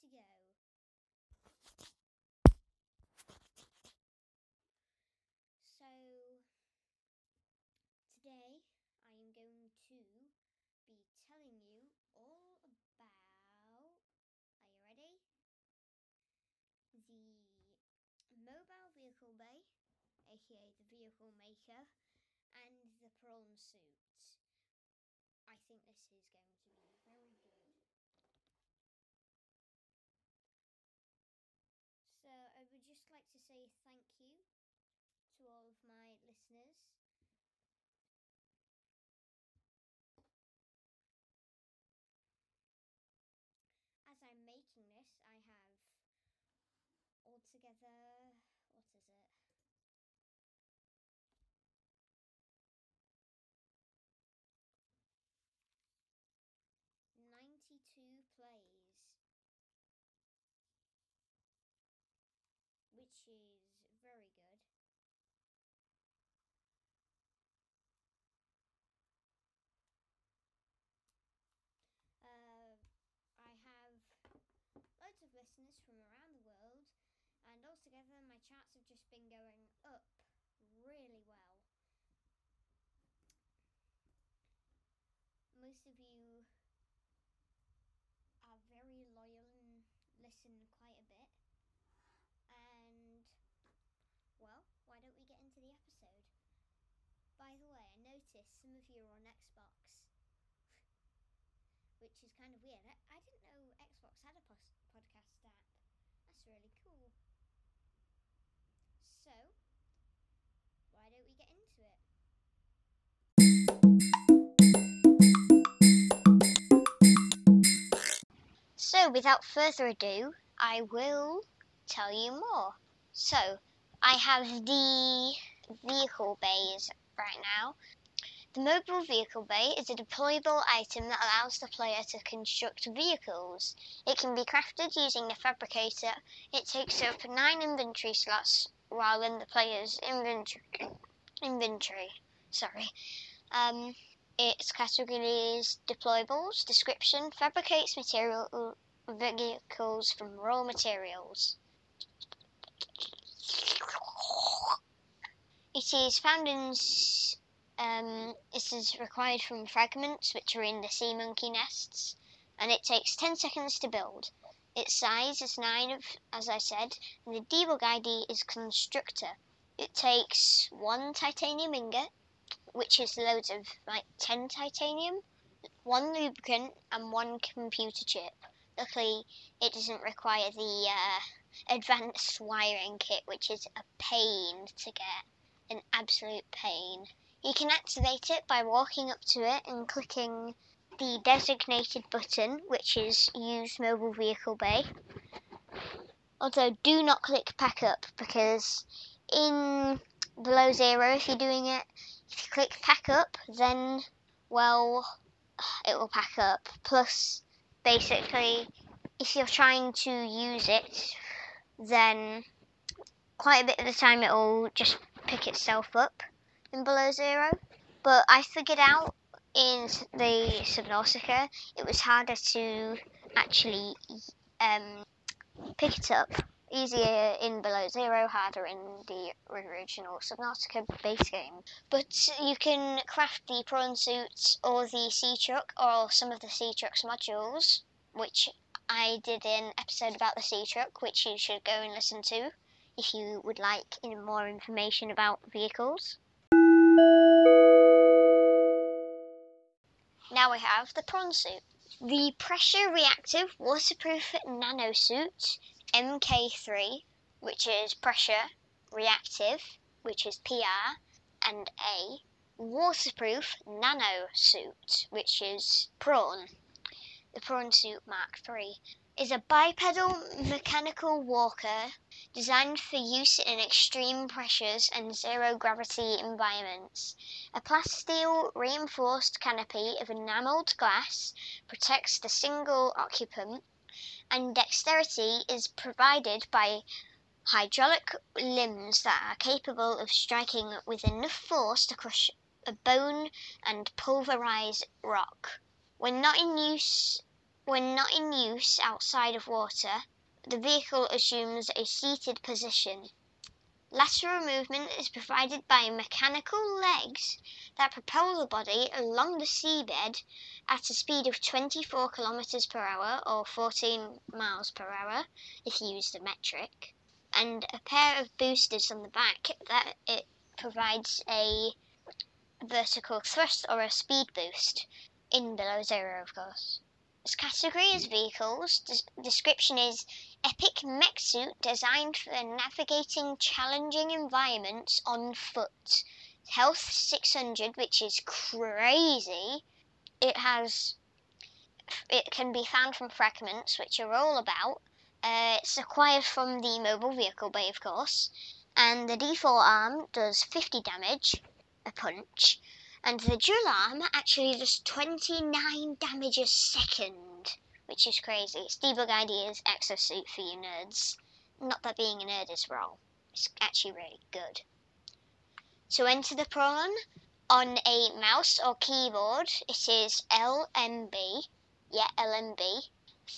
to go. So today I am going to be telling you all about. Are you ready? The mobile vehicle bay, aka the vehicle maker, and the prawn suit. I think this is going to be like to say thank you to all of my listeners. As I'm making this, I have altogether, what is it? Ninety-two plays, is very good. Uh, I have loads of listeners from around the world, and altogether my charts have just been going up really well. Most of you are very loyal and listen quite a bit. And, well, why don't we get into the episode? By the way, I noticed some of you are on Xbox, which is kind of weird. I, I didn't know Xbox had a pos- podcast app. That's really cool. So, why don't we get into it? So, without further ado, I will tell you more. So, I have the vehicle bays right now. The mobile vehicle bay is a deployable item that allows the player to construct vehicles. It can be crafted using the fabricator. It takes up 9 inventory slots while in the player's inventory. inventory. Sorry. Um, its categories deployables, description, fabricates material vehicles from raw materials. It is found in. Um, it is required from fragments which are in the sea monkey nests, and it takes 10 seconds to build. Its size is 9, of, as I said, and the debug ID is constructor. It takes one titanium ingot, which is loads of like 10 titanium, one lubricant, and one computer chip. Luckily, it doesn't require the uh, advanced wiring kit, which is a pain to get. An absolute pain. You can activate it by walking up to it and clicking the designated button, which is Use Mobile Vehicle Bay. Although, do not click Pack Up because in below zero, if you're doing it, if you click Pack Up, then, well, it will pack up. Plus, basically, if you're trying to use it, then quite a bit of the time it will just pick itself up in below zero. But I figured out in the Subnautica it was harder to actually um, pick it up. Easier in below zero, harder in the original Subnautica base game. But you can craft the prawn suits or the sea truck or some of the sea truck's modules, which I did an episode about the sea truck, which you should go and listen to if you would like more information about vehicles. Now we have the prawn suit. The pressure reactive waterproof nano suit MK3, which is pressure reactive, which is PR, and A, waterproof nano suit, which is prawn. The prawn suit Mark III is a bipedal mechanical walker designed for use in extreme pressures and zero gravity environments. A plasteel reinforced canopy of enamelled glass protects the single occupant, and dexterity is provided by hydraulic limbs that are capable of striking with enough force to crush a bone and pulverize rock. When not in use, when not in use outside of water, the vehicle assumes a seated position. Lateral movement is provided by mechanical legs that propel the body along the seabed at a speed of 24 kilometers per hour or 14 miles per hour if you use the metric, and a pair of boosters on the back that it provides a vertical thrust or a speed boost in below zero, of course. Its category is vehicles. Des- description is epic mech suit designed for navigating challenging environments on foot. Health 600, which is crazy. It has. It can be found from fragments, which are all about. Uh, it's acquired from the mobile vehicle bay, of course, and the default arm does 50 damage a punch, and the dual arm actually does 29 damage a second, which is crazy. It's Debug Ideas exosuit for you nerds. Not that being a nerd is wrong, it's actually really good. To enter the prawn on a mouse or keyboard, it is LMB. Yeah, LMB.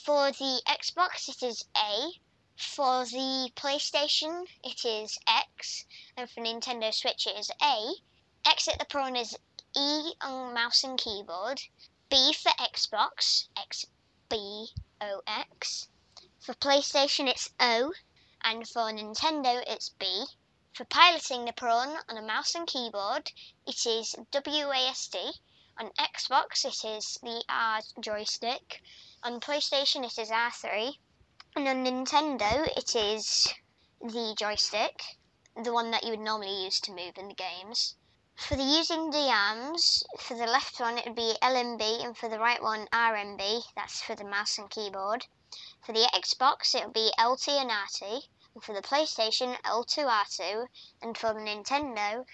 For the Xbox, it is A. For the PlayStation, it is X. And for Nintendo Switch, it is A. Exit the prawn is E on mouse and keyboard. B for Xbox, X B O X. For PlayStation, it's O. And for Nintendo, it's B. For piloting the prawn on a mouse and keyboard, it is WASD. On Xbox, it is the R joystick. On PlayStation, it is R3. And on Nintendo, it is the joystick, the one that you would normally use to move in the games. For the using the arms, for the left one it would be LMB and for the right one RMB, that's for the mouse and keyboard. For the Xbox it would be LT and RT, and for the PlayStation L2R2, and for the Nintendo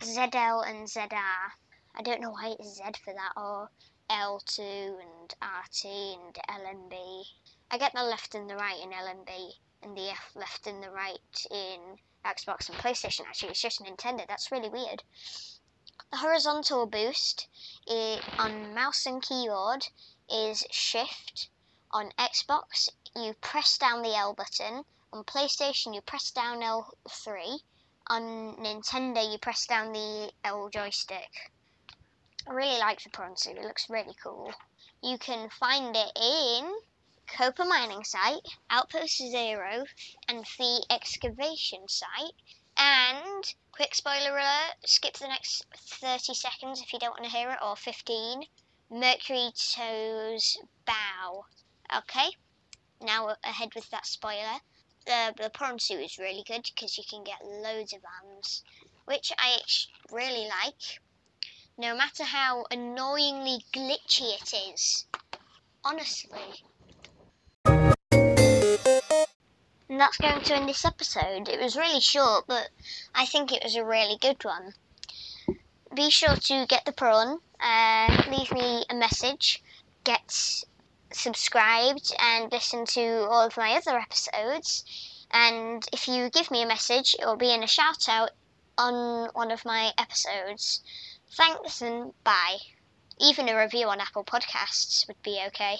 ZL and ZR. I don't know why it's Z for that, or L2 and RT and LMB. I get the left and the right in LMB, and the F left and the right in Xbox and PlayStation. Actually, it's just Nintendo. That's really weird. The horizontal boost on mouse and keyboard is Shift. On Xbox, you press down the L button. On PlayStation, you press down L3. On Nintendo, you press down the L joystick. I really like the prawn suit. It looks really cool. You can find it in Copper Mining Site, Outpost Zero, and the Excavation Site. And, quick spoiler alert, skip the next 30 seconds if you don't want to hear it, or 15. Mercury II's Bow. Okay, now ahead with that spoiler. The, the prawn suit is really good because you can get loads of arms, which I really like, no matter how annoyingly glitchy it is. Honestly. And that's going to end this episode. It was really short, but I think it was a really good one. Be sure to get the prawn, uh, leave me a message, get subscribed, and listen to all of my other episodes. And if you give me a message, it will be in a shout out on one of my episodes. Thanks and bye. Even a review on Apple Podcasts would be okay.